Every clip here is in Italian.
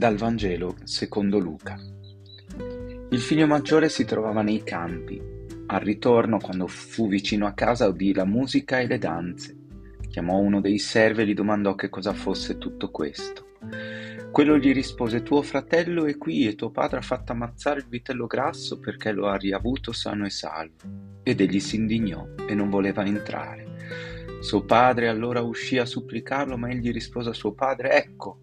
Dal Vangelo secondo Luca. Il figlio maggiore si trovava nei campi. Al ritorno, quando fu vicino a casa, udì la musica e le danze. Chiamò uno dei servi e gli domandò che cosa fosse tutto questo. Quello gli rispose: Tuo fratello è qui e tuo padre ha fatto ammazzare il vitello grasso perché lo ha riavuto sano e salvo. Ed egli si indignò e non voleva entrare. Suo padre allora uscì a supplicarlo, ma egli rispose a suo padre: Ecco,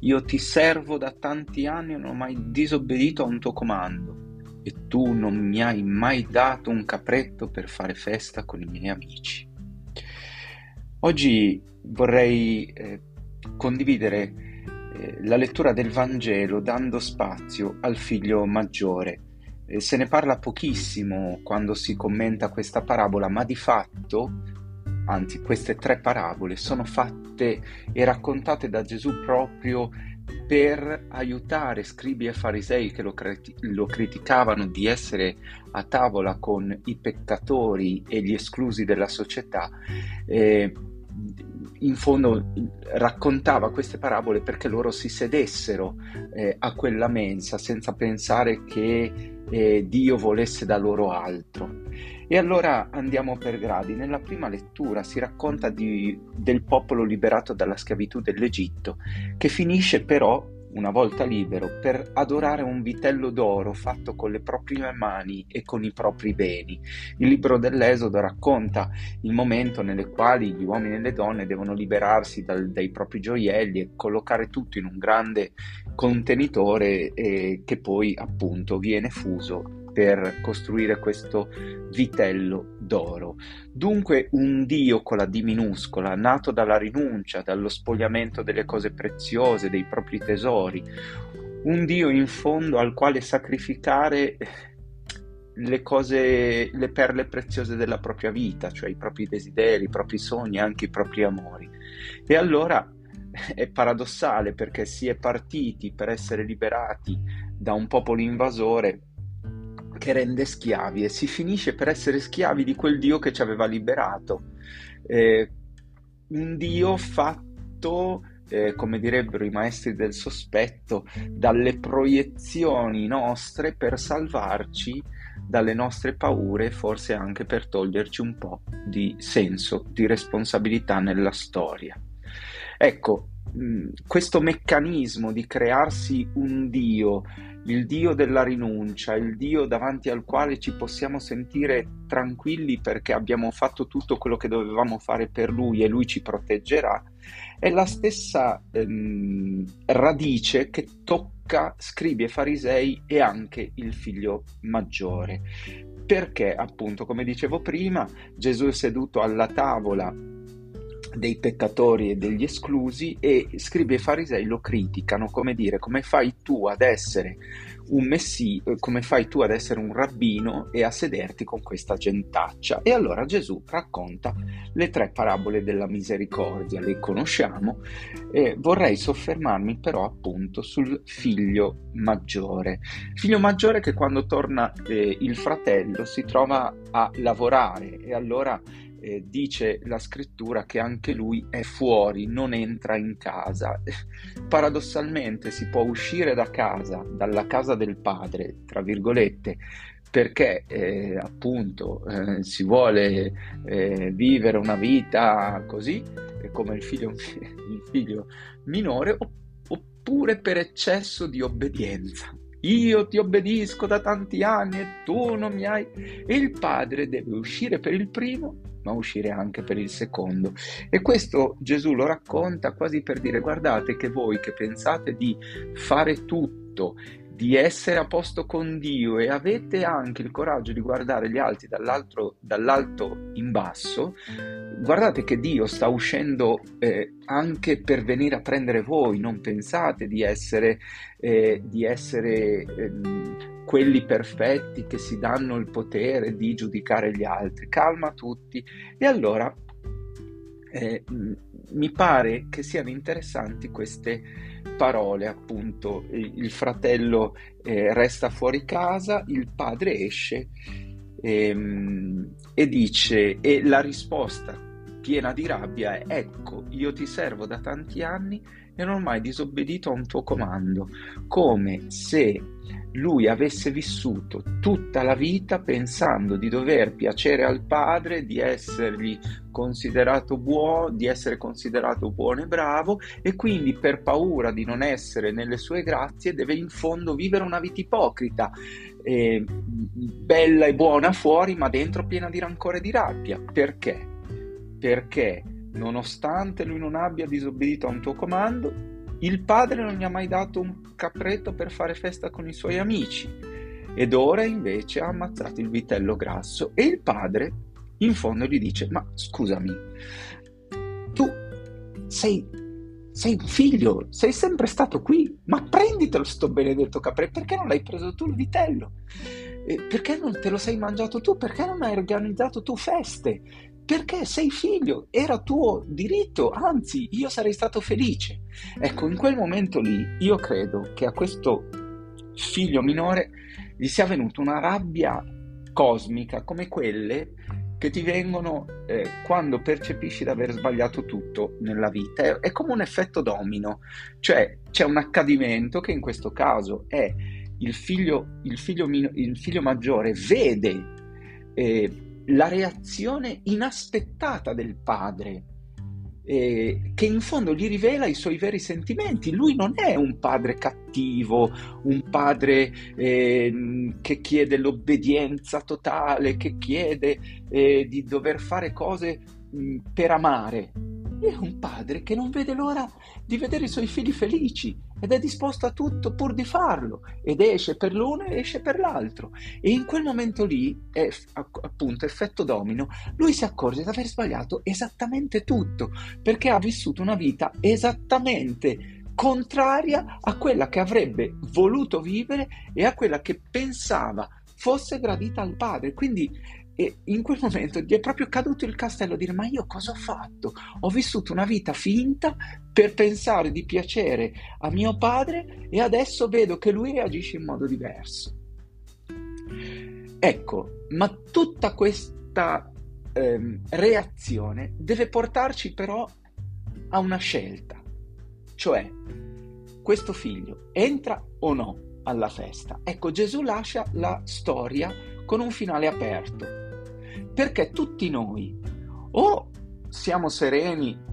io ti servo da tanti anni e non ho mai disobbedito a un tuo comando, e tu non mi hai mai dato un capretto per fare festa con i miei amici. Oggi vorrei eh, condividere eh, la lettura del Vangelo dando spazio al figlio maggiore. Eh, se ne parla pochissimo quando si commenta questa parabola, ma di fatto anzi queste tre parabole sono fatte e raccontate da Gesù proprio per aiutare scribi e farisei che lo, lo, criticavano di essere a tavola con i peccatori e gli esclusi della società. Eh, in fondo raccontava queste parabole perché loro si sedessero eh, a quella mensa senza pensare che eh, Dio volesse da loro altro. E allora andiamo per gradi. Nella prima lettura si racconta di, del popolo liberato dalla schiavitù dell'Egitto, che finisce però, una volta libero, per adorare un vitello d'oro fatto con le proprie mani e con i propri beni. Il libro dell'Esodo racconta il momento nel quale gli uomini e le donne devono liberarsi dal, dai propri gioielli e collocare tutto in un grande contenitore eh, che poi appunto viene fuso per costruire questo vitello d'oro. Dunque un Dio con la D minuscola, nato dalla rinuncia, dallo spogliamento delle cose preziose, dei propri tesori, un Dio in fondo al quale sacrificare le cose, le perle preziose della propria vita, cioè i propri desideri, i propri sogni, anche i propri amori. E allora è paradossale perché si è partiti per essere liberati da un popolo invasore che rende schiavi e si finisce per essere schiavi di quel Dio che ci aveva liberato. Eh, un Dio fatto, eh, come direbbero i maestri del sospetto, dalle proiezioni nostre per salvarci dalle nostre paure, forse anche per toglierci un po' di senso di responsabilità nella storia. Ecco, mh, questo meccanismo di crearsi un Dio il Dio della rinuncia, il Dio davanti al quale ci possiamo sentire tranquilli perché abbiamo fatto tutto quello che dovevamo fare per Lui e Lui ci proteggerà, è la stessa ehm, radice che tocca scribi e farisei e anche il figlio maggiore. Perché, appunto, come dicevo prima, Gesù è seduto alla tavola dei peccatori e degli esclusi e scribi e farisei lo criticano, come dire, come fai tu ad essere un messia, come fai tu ad essere un rabbino e a sederti con questa gentaccia? E allora Gesù racconta le tre parabole della misericordia, le conosciamo, e vorrei soffermarmi però appunto sul figlio maggiore. Figlio maggiore che quando torna eh, il fratello si trova a lavorare e allora eh, dice la scrittura che anche lui è fuori, non entra in casa. Paradossalmente si può uscire da casa, dalla casa del padre, tra virgolette, perché eh, appunto eh, si vuole eh, vivere una vita così, come il figlio, il figlio minore, oppure per eccesso di obbedienza. Io ti obbedisco da tanti anni e tu non mi hai... E il padre deve uscire per il primo ma uscire anche per il secondo. E questo Gesù lo racconta quasi per dire guardate che voi che pensate di fare tutto, di essere a posto con Dio e avete anche il coraggio di guardare gli altri dall'alto in basso, guardate che Dio sta uscendo eh, anche per venire a prendere voi, non pensate di essere, eh, di essere eh, quelli perfetti che si danno il potere di giudicare gli altri, calma tutti. E allora eh, mi pare che siano interessanti queste parole, appunto, il fratello eh, resta fuori casa, il padre esce ehm, e dice, e la risposta piena di rabbia ecco, io ti servo da tanti anni e non ho mai disobbedito a un tuo comando, come se lui avesse vissuto tutta la vita pensando di dover piacere al padre, di essergli considerato buono, di essere considerato buono e bravo e quindi per paura di non essere nelle sue grazie deve in fondo vivere una vita ipocrita, eh, bella e buona fuori ma dentro piena di rancore e di rabbia. Perché? Perché nonostante lui non abbia disobbedito a un tuo comando, il padre non gli ha mai dato un capretto per fare festa con i suoi amici. Ed ora invece ha ammazzato il vitello grasso e il padre in fondo gli dice ma scusami tu sei, sei un figlio sei sempre stato qui ma prenditelo sto benedetto capretto perché non l'hai preso tu il vitello? Perché non te lo sei mangiato tu? Perché non hai organizzato tu feste perché sei figlio, era tuo diritto, anzi io sarei stato felice. Ecco, in quel momento lì io credo che a questo figlio minore gli sia venuta una rabbia cosmica come quelle che ti vengono eh, quando percepisci di aver sbagliato tutto nella vita. È, è, come un effetto domino, cioè c'è un accadimento che in questo caso è il figlio, il figlio, il figlio maggiore vede eh, la reazione inaspettata del padre, eh, che in fondo gli rivela i suoi veri sentimenti. Lui non è un padre cattivo, un padre eh, che chiede l'obbedienza totale, che chiede eh, di dover fare cose mh, per amare. È un padre che non vede l'ora di vedere i suoi figli felici ed è disposto a tutto pur di farlo ed esce per l'uno e esce per l'altro. E in quel momento lì è appunto effetto domino lui si accorge di aver sbagliato esattamente tutto perché ha vissuto una vita esattamente contraria a quella che avrebbe voluto vivere e a quella che pensava fosse gradita al padre. Quindi e in quel momento gli è proprio caduto il castello a dire ma io cosa ho fatto? Ho vissuto una vita finta per pensare di piacere a mio padre e adesso vedo che lui reagisce in modo diverso. Ecco, ma tutta questa ehm, reazione deve portarci però a una scelta, cioè questo figlio entra o no alla festa? Ecco, Gesù lascia la storia con un finale aperto perché tutti noi o siamo sereni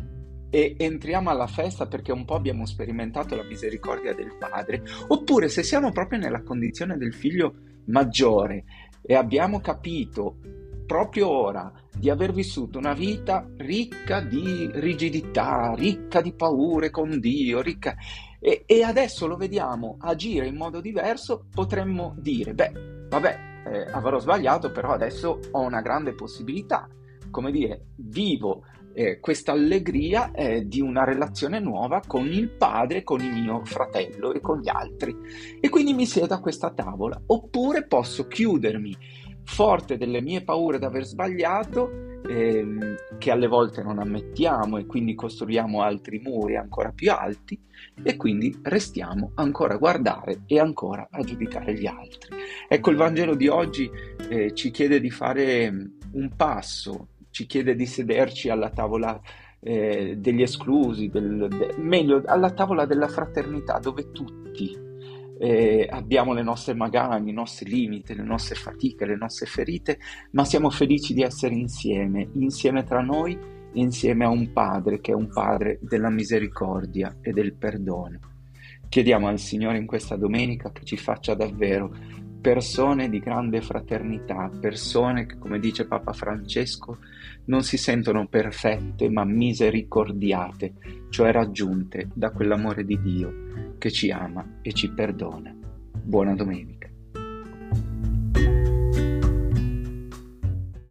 e entriamo alla festa perché un po' abbiamo sperimentato la misericordia del padre, oppure se siamo proprio nella condizione del figlio maggiore e abbiamo capito proprio ora di aver vissuto una vita ricca di rigidità, ricca di paure con Dio, ricca... E, e adesso lo vediamo agire in modo diverso, potremmo dire, beh, vabbè, eh, avrò sbagliato, però adesso ho una grande possibilità, come dire, vivo eh, questa allegria eh, di una relazione nuova con il padre, con il mio fratello e con gli altri. E quindi mi siedo a questa tavola. Oppure posso chiudermi forte delle mie paure di aver sbagliato ehm, che alle volte non ammettiamo e quindi costruiamo altri muri ancora più alti e quindi restiamo ancora a guardare e ancora a giudicare gli altri. Ecco, il Vangelo di oggi eh, ci chiede di fare un passo, ci chiede di sederci alla tavola eh, degli esclusi, del, de, meglio alla tavola della fraternità dove tutti eh, abbiamo le nostre magagne, i nostri limiti, le nostre fatiche, le nostre ferite, ma siamo felici di essere insieme, insieme tra noi, insieme a un Padre che è un Padre della misericordia e del perdono. Chiediamo al Signore in questa domenica che ci faccia davvero persone di grande fraternità, persone che, come dice Papa Francesco, non si sentono perfette ma misericordiate, cioè raggiunte da quell'amore di Dio che ci ama e ci perdona. Buona domenica.